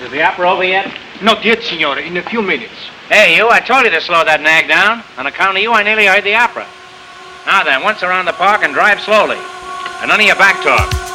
Is the opera over yet? Not yet, Signore. In a few minutes. Hey, you, I told you to slow that nag down. On account of you, I nearly heard the opera. Now then, once around the park and drive slowly. And none of your back talk.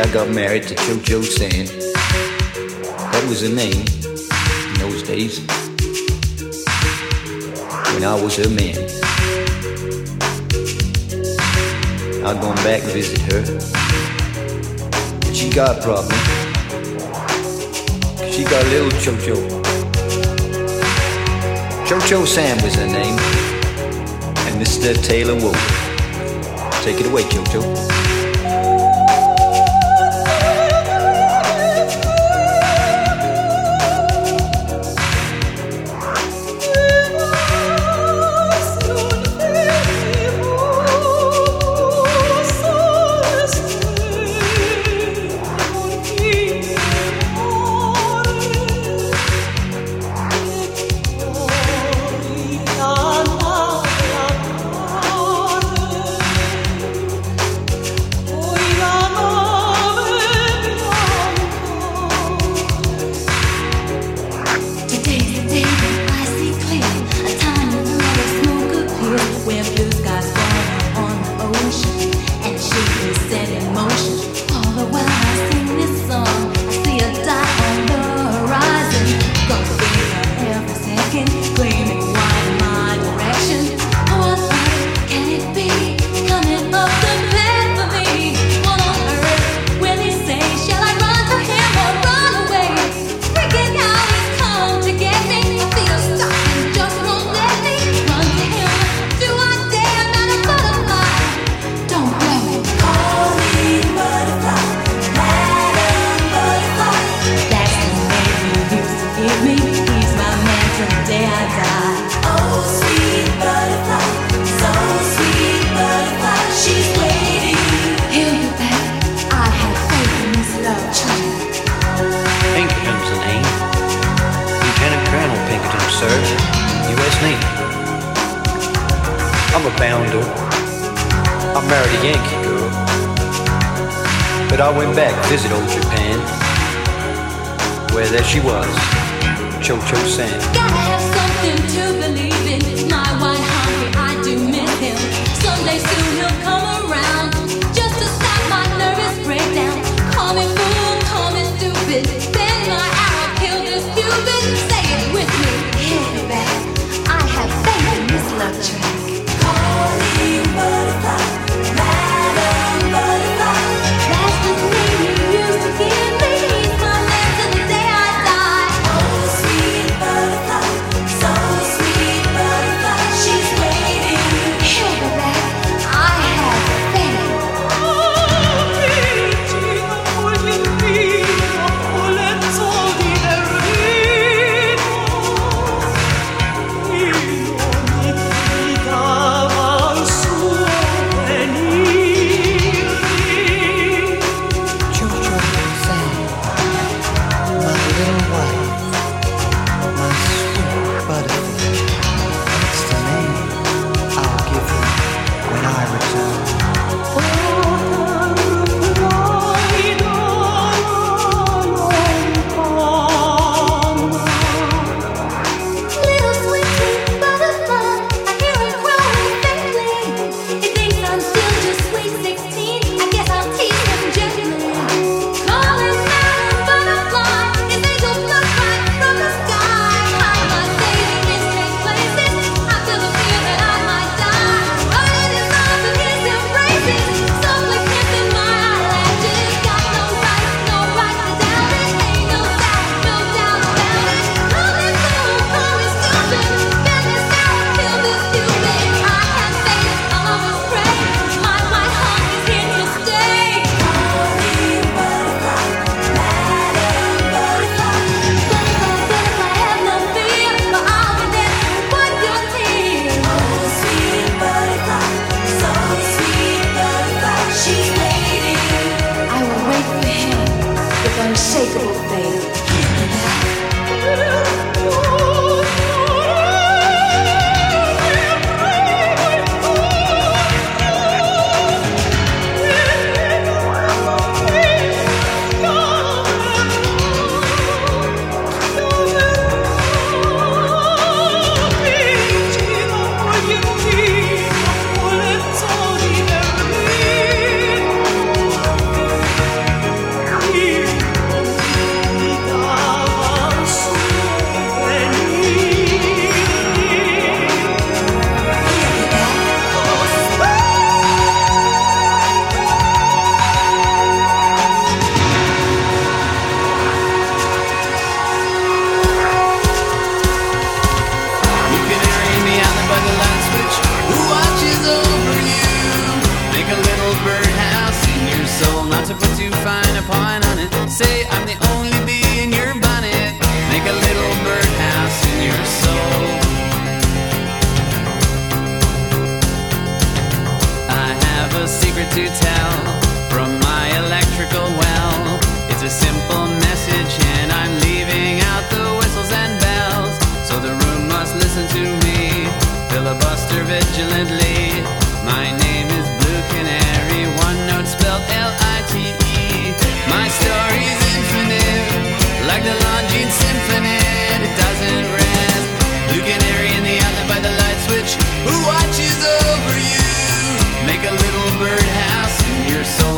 I got married to Cho-Cho San. That was her name in those days. When I was her man. I've gone back and visit her. But she got a problem. She got a little Cho-Cho. Cho-Cho San was her name. And Mr. Taylor Wolf. Take it away, Cho-Cho. to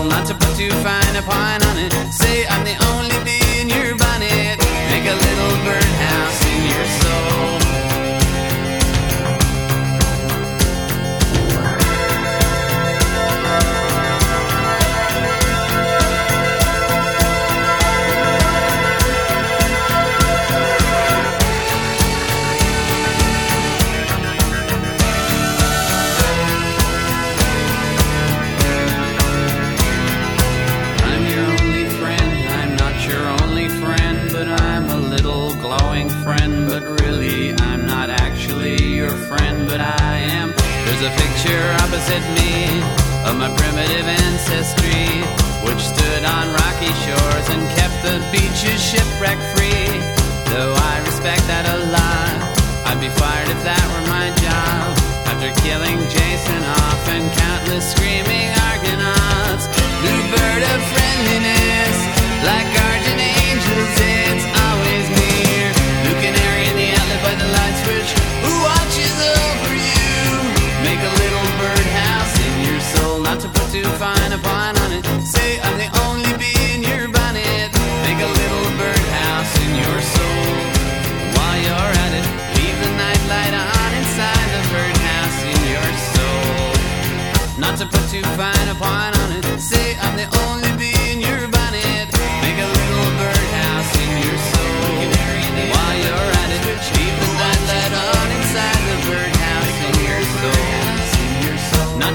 not to put too fine a point on it. Say I'm the only opposite me of my primitive ancestry, which stood on rocky shores and kept the beaches shipwreck free. Though I respect that a lot, I'd be fired if that were my job. After killing Jason off and countless screaming Argonauts, new bird of friendliness, like guardian angels, it's always near. New canary in the outlet by the light switch, to fine a point on it. Say I'm the only bee in your bonnet. Make a little birdhouse in your soul. While you're at it, leave the night light on inside the birdhouse in your soul. Not to put too fine a point on it. Say I'm the only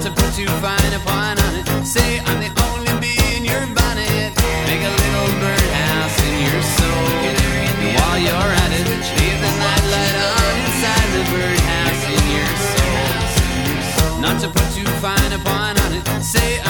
to put too fine a point on it. Say I'm the only bee in your bonnet. Make a little birdhouse in your soul. While you're at it, leave the night light on inside the birdhouse in your soul. Not to put too fine a point on it. Say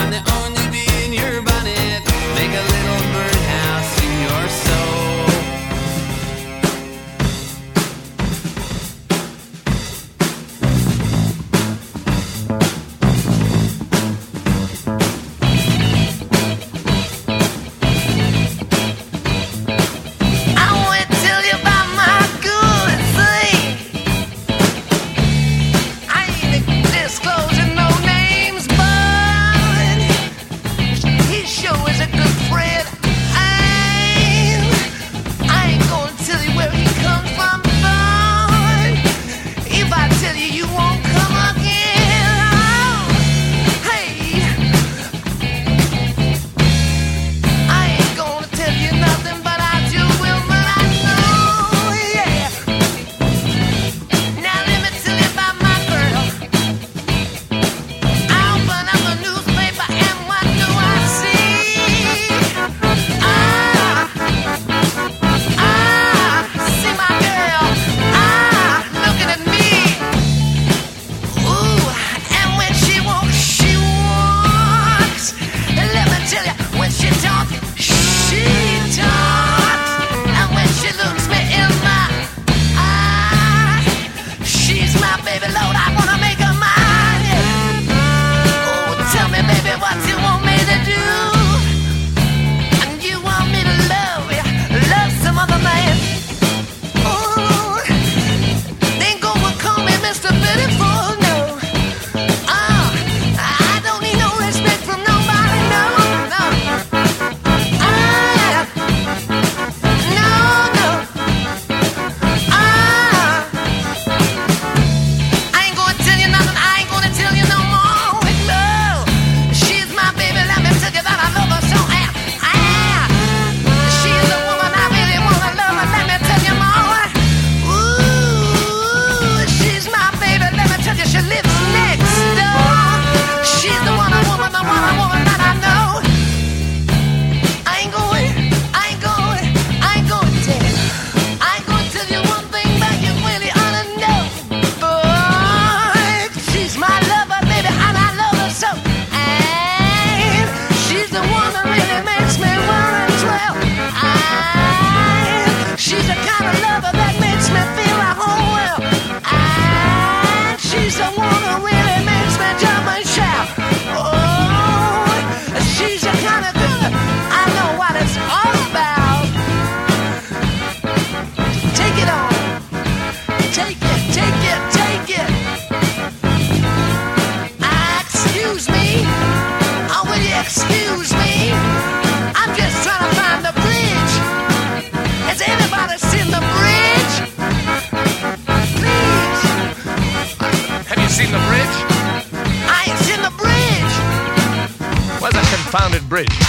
bridge.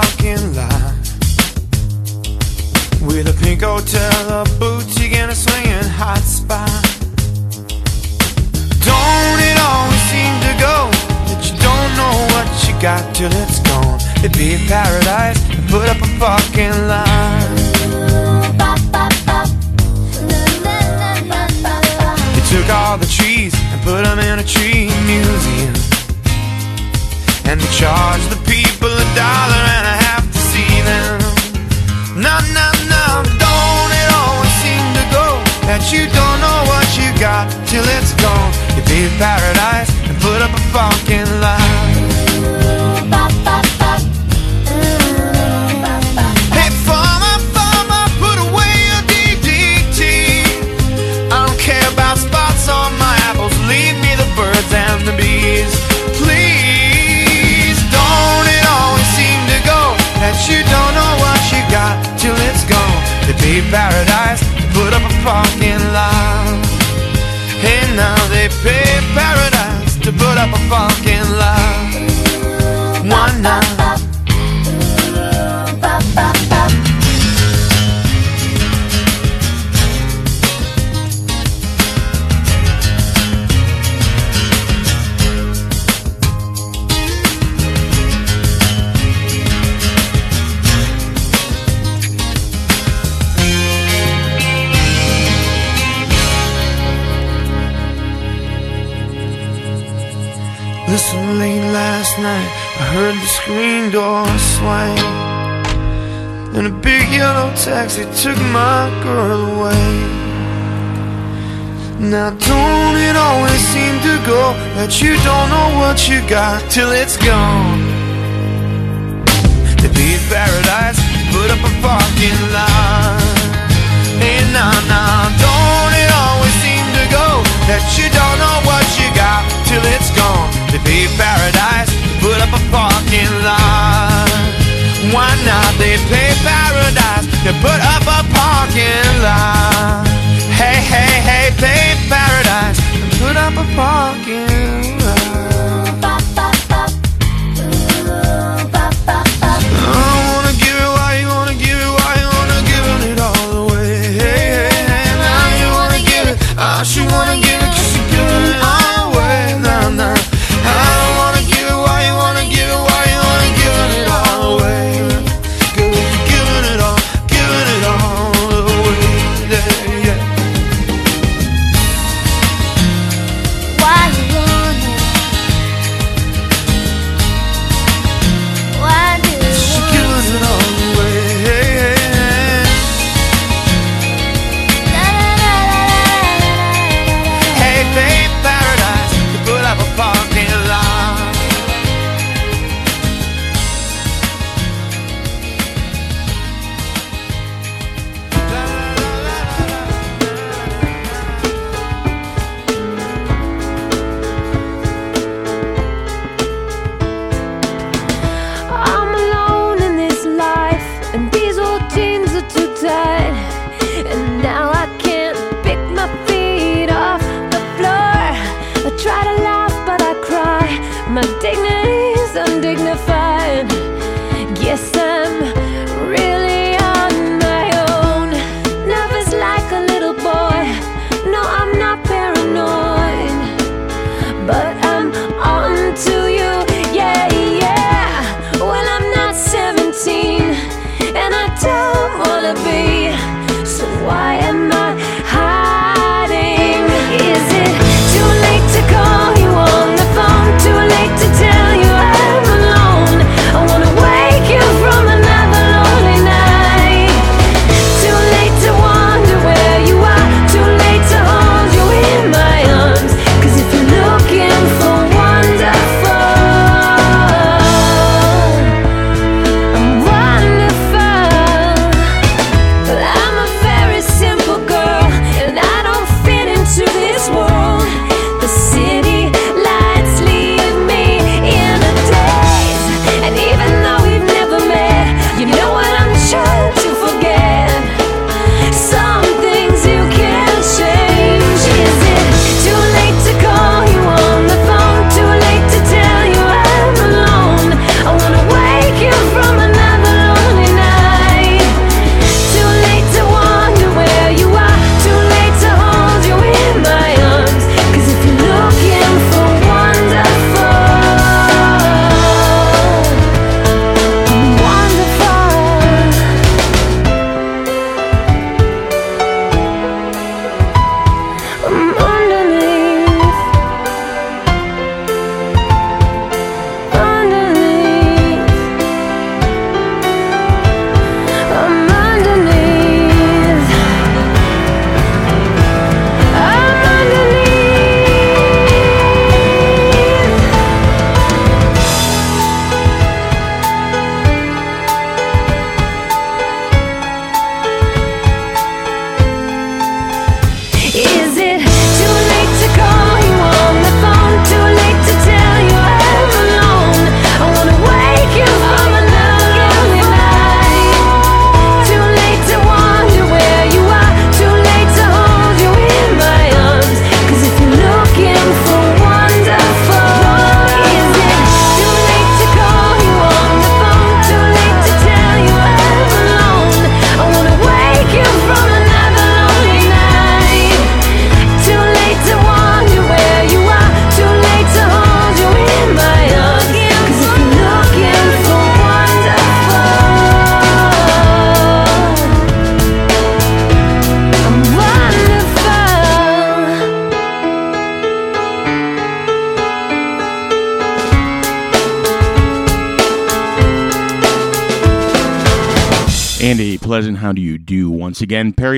Parking lot with a pink hotel, a boutique, and a swinging hot spot. Don't it always seem to go that you don't know what you got till it's gone? They paved paradise and put up a parking lot. They took all the trees and put them in a tree museum. And charge the people a dollar and a half to see them. No, no, no, don't it always seem to go that you don't know what you got till it's gone? You paved paradise and put up a parking lot. Paradise, put up a parking lot. Hey, now they paved paradise to put up a parking lot. door swing And a big yellow taxi took my girl away. Now don't it always seem to go That you don't know what you got till it's gone? To be paradise, put up a parking lot. Hey, nah, nah, don't it always seem to go That you don't know what you got till it's gone? To be paradise up a parking lot. Why not? They play paradise. They put up a parking lot.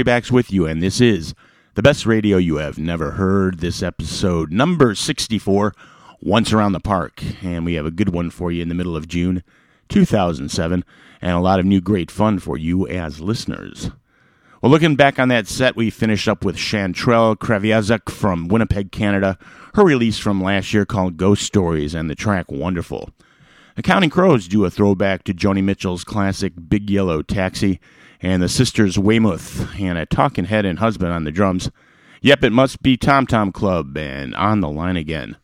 Backs with you, and this is the best radio you have never heard. This episode number 64, Once Around the Park. And we have a good one for you in the middle of June 2007, and a lot of new great fun for you as listeners. Well, looking back on that set, we finished up with Chantal Kreviazuk from Winnipeg, Canada, her release from last year called Ghost Stories, and the track Wonderful. The Counting Crows do a throwback to Joni Mitchell's classic Big Yellow Taxi, and the sisters Weymouth, and a talking head and husband on the drums. Yep, it must be Tom Tom Club, and on the line again.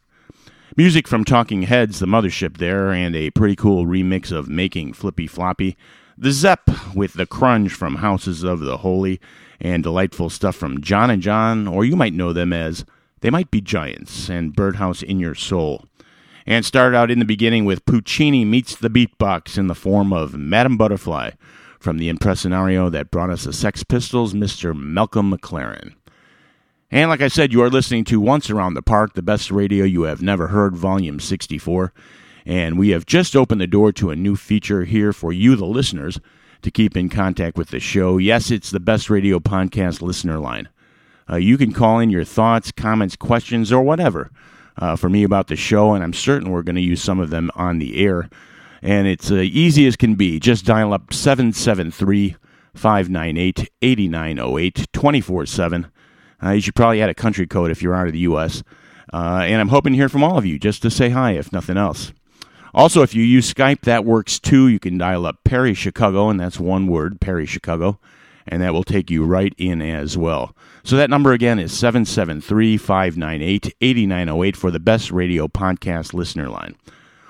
Music from Talking Heads, the mothership there, and a pretty cool remix of Making Flippy Floppy. The Zepp with the Crunge from Houses of the Holy, and delightful stuff from John and John, or you might know them as They Might Be Giants, and Birdhouse in Your Soul. And start out in the beginning with Puccini meets the beatbox in the form of Madame Butterfly from the impresario that brought us the Sex Pistols, Mr. Malcolm McLaren. And like I said, you are listening to Once Around the Park, the best radio you have never heard, volume 64. And we have just opened the door to a new feature here for you, the listeners, to keep in contact with the show. Yes, it's the best radio podcast listener line. Uh, you can call in your thoughts, comments, questions, or whatever uh, for me about the show, and I'm certain we're going to use some of them on the air. And it's uh, easy as can be. Just dial up 773 598 8908 24 7. Uh, you should probably add a country code if you're out of the U.S. Uh, and I'm hoping to hear from all of you just to say hi, if nothing else. Also, if you use Skype, that works too. You can dial up Perry Chicago, and that's one word, Perry Chicago, and that will take you right in as well. So that number again is 773 598 8908 for the best radio podcast listener line.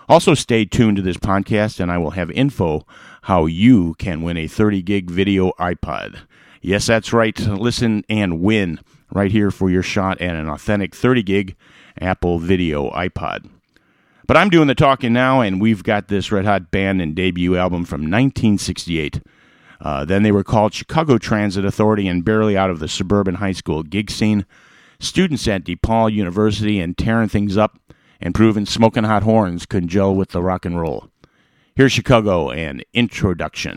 Also, stay tuned to this podcast, and I will have info how you can win a 30 gig video iPod. Yes, that's right. Listen and win right here for your shot at an authentic 30 gig Apple Video iPod. But I'm doing the talking now, and we've got this Red Hot band and debut album from 1968. Uh, then they were called Chicago Transit Authority and barely out of the suburban high school gig scene. Students at DePaul University and tearing things up and proven smoking hot horns can gel with the rock and roll. Here's Chicago and Introduction.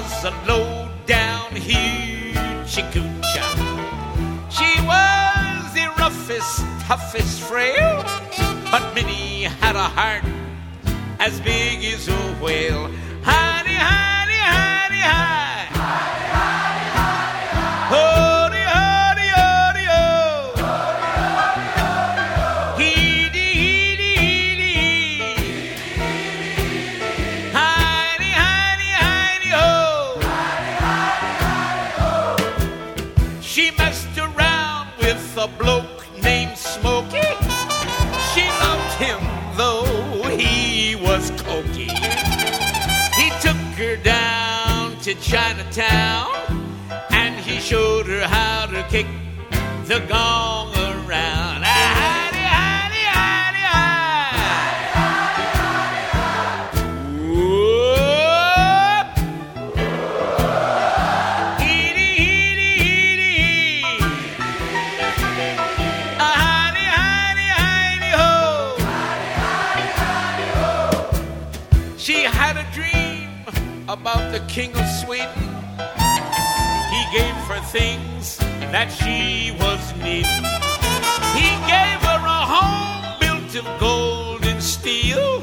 Was a low down hoochie coocher. She was the roughest, toughest frail, but Minnie had a heart as big as a whale. Honey, honey, honey, hi. Chinatown and he showed her how to kick the gong around. She had a dream about the king of things that she was needing. He gave her a home built of gold and steel,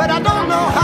But I don't know how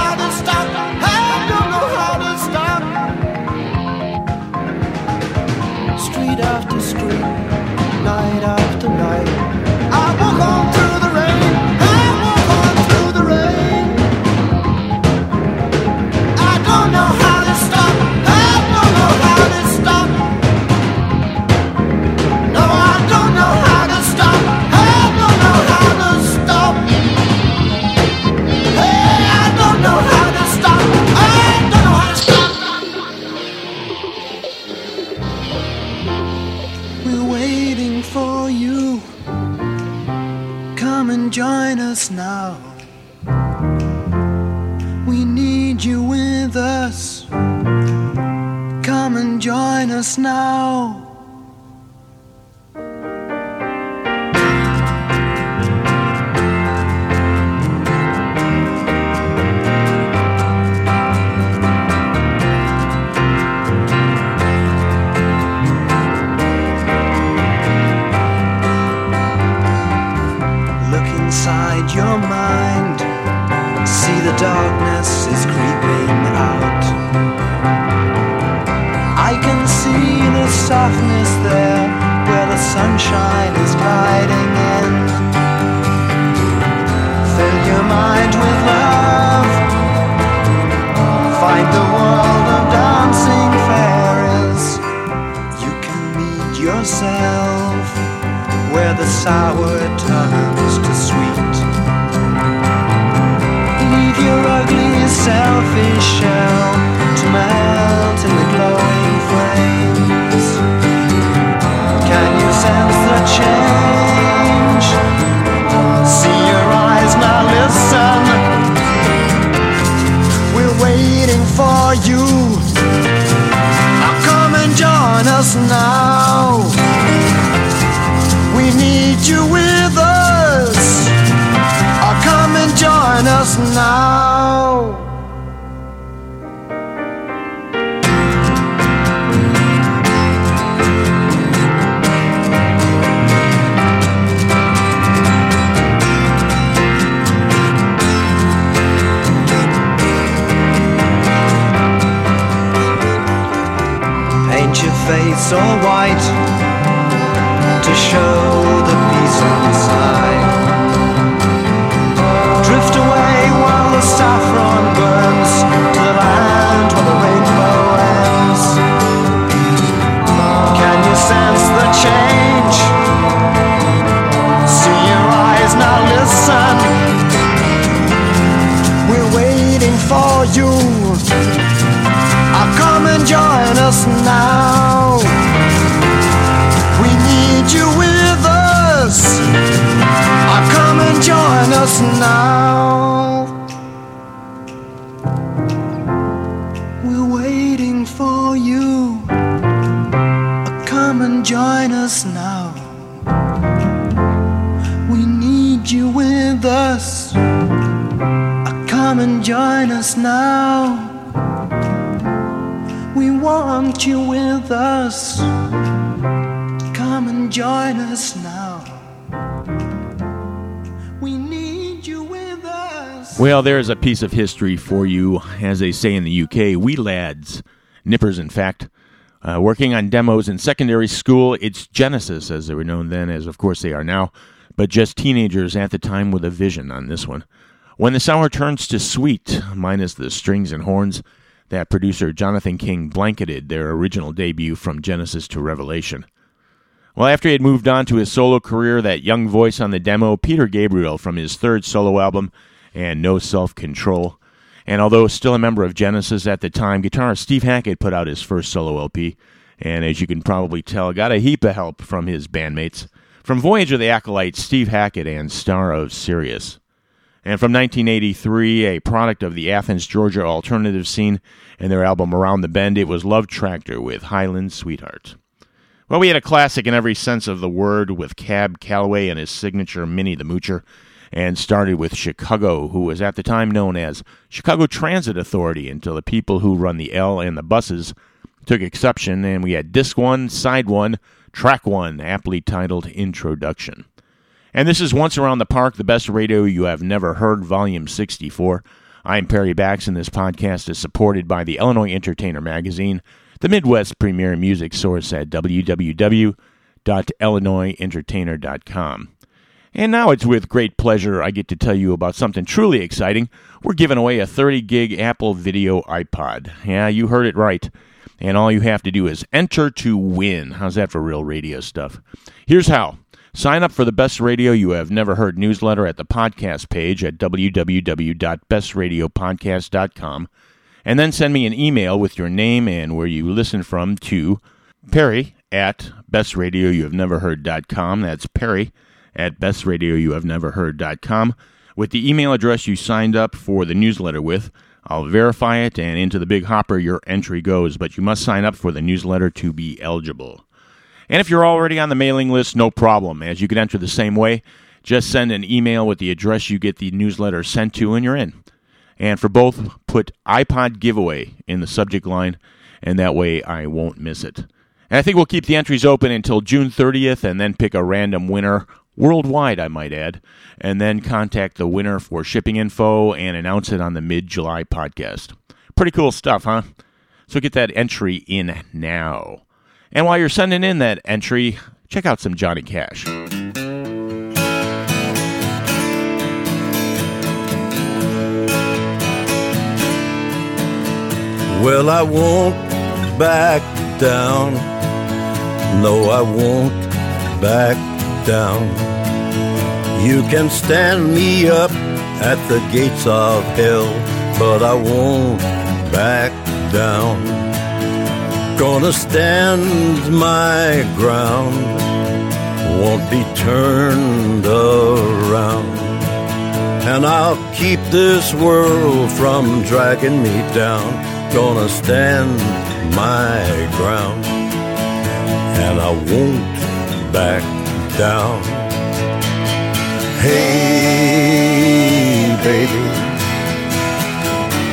there's a piece of history for you, as they say in the UK. We lads, nippers, in fact, uh, working on demos in secondary school. It's Genesis, as they were known then, as of course they are now, but just teenagers at the time with a vision on this one. When the sour turns to sweet, minus the strings and horns, that producer Jonathan King blanketed their original debut from Genesis to Revelation. Well, after he had moved on to his solo career, that young voice on the demo, Peter Gabriel from his third solo album, and No Self Control. And although still a member of Genesis at the time, guitarist Steve Hackett put out his first solo LP, and as you can probably tell, got a heap of help from his bandmates. From Voyage of the Acolyte, Steve Hackett, and Star of Sirius. And from 1983, a product of the Athens, Georgia alternative scene, and their album Around the Bend, it was Love Tractor with Highland Sweetheart. Well, we had a classic in every sense of the word with Cab Calloway and his signature Minnie the Moocher, and started with Chicago, who was at the time known as Chicago Transit Authority until the people who run the L and the buses took exception, and we had Disc 1, Side 1, Track 1, aptly titled Introduction. And this is Once Around the Park, the best radio you have never heard, Volume 64. I'm Perry Bax, and this podcast is supported by the Illinois Entertainer magazine, the Midwest premier music source at www.illinoisentertainer.com. And now it's with great pleasure I get to tell you about something truly exciting. We're giving away a 30 gig Apple Video iPod. Yeah, you heard it right. And all you have to do is enter to win. How's that for real radio stuff? Here's how. Sign up for the Best Radio You Have Never Heard newsletter at the podcast page at www.bestradiopodcast.com and then send me an email with your name and where you listen from to Perry at bestradioyouhaveneverheard.com. That's Perry at bestradioyouhaveneverheard.com. With the email address you signed up for the newsletter with, I'll verify it and into the big hopper your entry goes, but you must sign up for the newsletter to be eligible. And if you're already on the mailing list, no problem, as you can enter the same way. Just send an email with the address you get the newsletter sent to, and you're in. And for both, put iPod giveaway in the subject line, and that way I won't miss it. And I think we'll keep the entries open until June 30th and then pick a random winner, worldwide, I might add, and then contact the winner for shipping info and announce it on the mid July podcast. Pretty cool stuff, huh? So get that entry in now. And while you're sending in that entry, check out some Johnny Cash. Well, I won't back down. No, I won't back down. You can stand me up at the gates of hell, but I won't back down. Gonna stand my ground, won't be turned around. And I'll keep this world from dragging me down. Gonna stand my ground, and I won't back down. Hey, baby,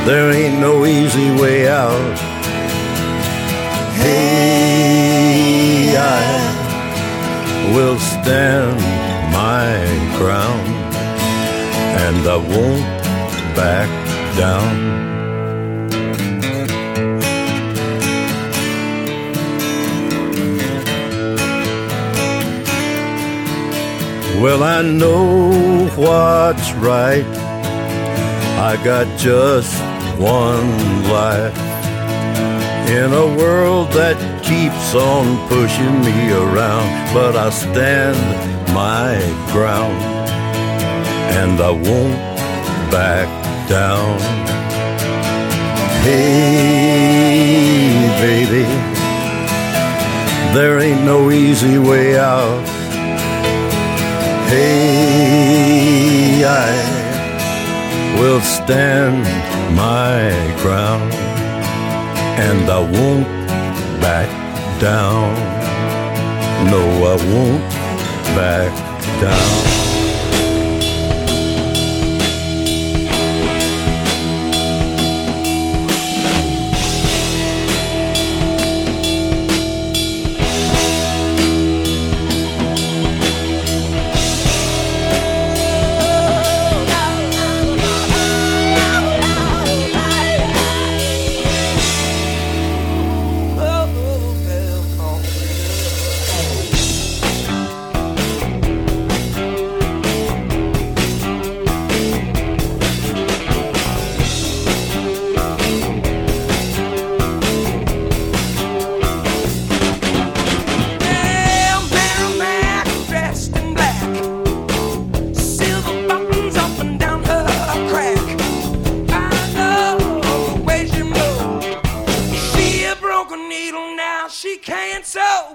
there ain't no easy way out. Hey, I will stand my ground, and I won't back down. Well, I know what's right. I got just one life. In a world that keeps on pushing me around, but I stand my ground and I won't back down. Hey, baby, there ain't no easy way out. I will stand my ground and I won't back down. No, I won't back down.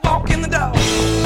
Sew. Walk in the door.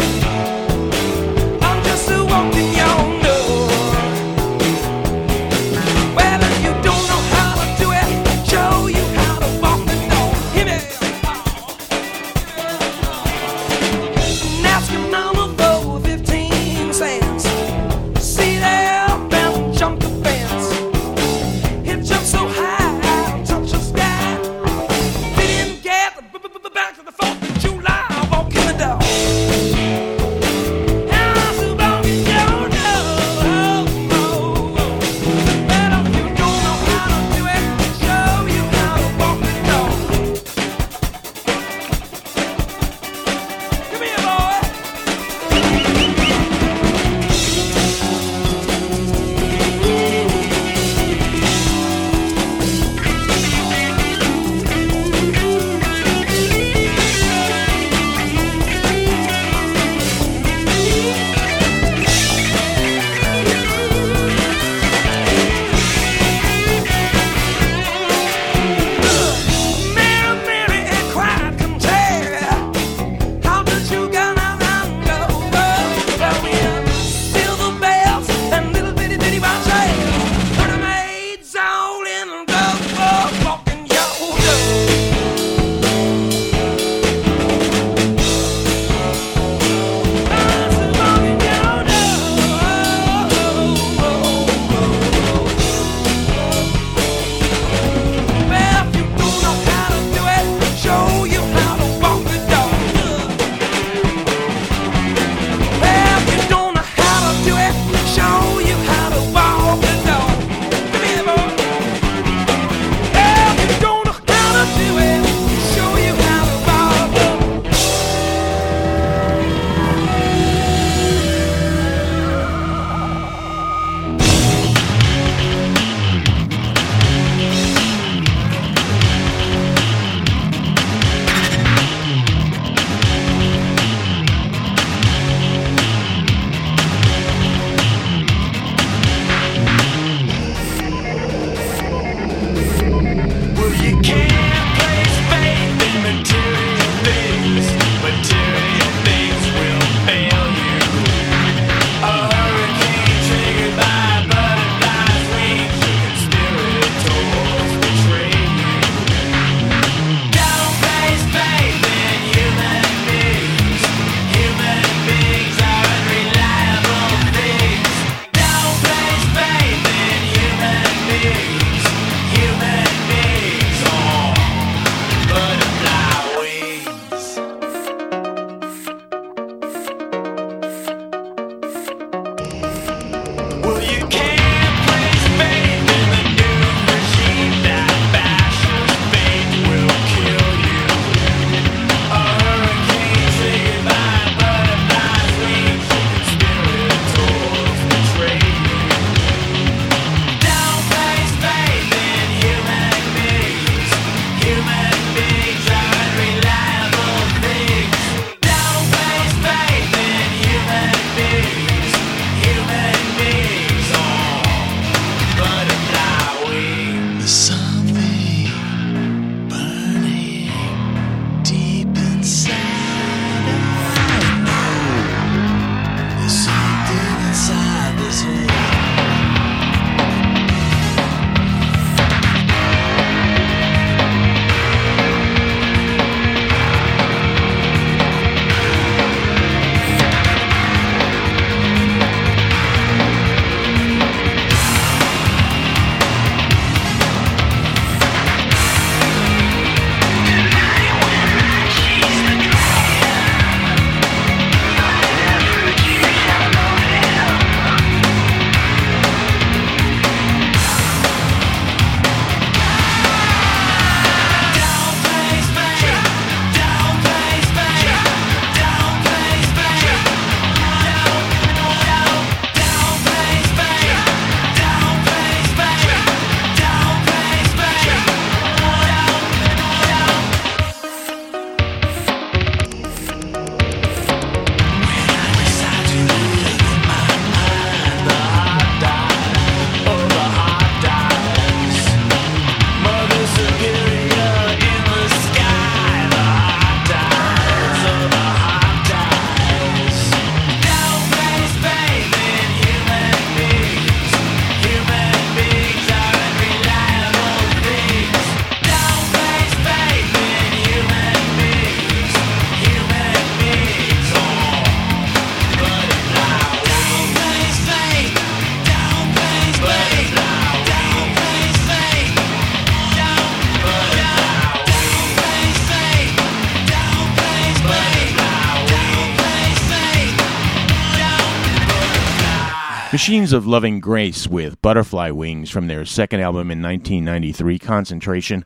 Machines of Loving Grace with Butterfly Wings from their second album in 1993, Concentration.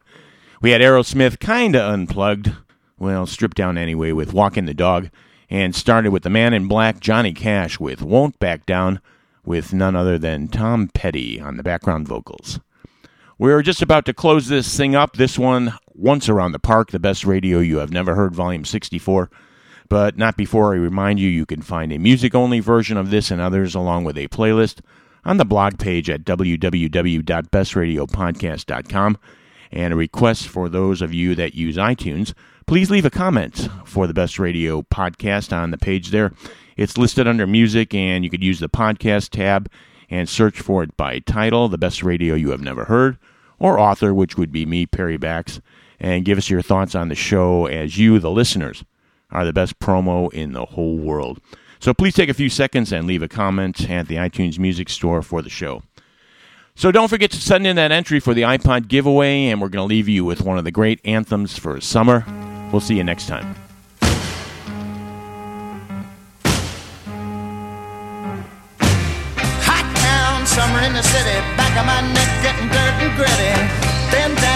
We had Aerosmith kinda unplugged, well, stripped down anyway with Walking the Dog, and started with the man in black, Johnny Cash, with Won't Back Down, with none other than Tom Petty on the background vocals. We're just about to close this thing up. This one, Once Around the Park, the best radio you have never heard, volume 64. But not before I remind you, you can find a music only version of this and others along with a playlist on the blog page at www.bestradiopodcast.com. And a request for those of you that use iTunes, please leave a comment for the Best Radio podcast on the page there. It's listed under music, and you could use the podcast tab and search for it by title, The Best Radio You Have Never Heard, or author, which would be me, Perry Bax, and give us your thoughts on the show as you, the listeners, are the best promo in the whole world. So please take a few seconds and leave a comment at the iTunes Music Store for the show. So don't forget to send in that entry for the iPod giveaway, and we're going to leave you with one of the great anthems for summer. We'll see you next time. Hot town, summer in the city, back of my neck getting dirt and gritty. Been down,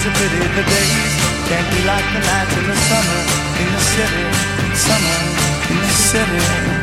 It's a pity the days can't be like the nights in the summer in the city, summer in the city.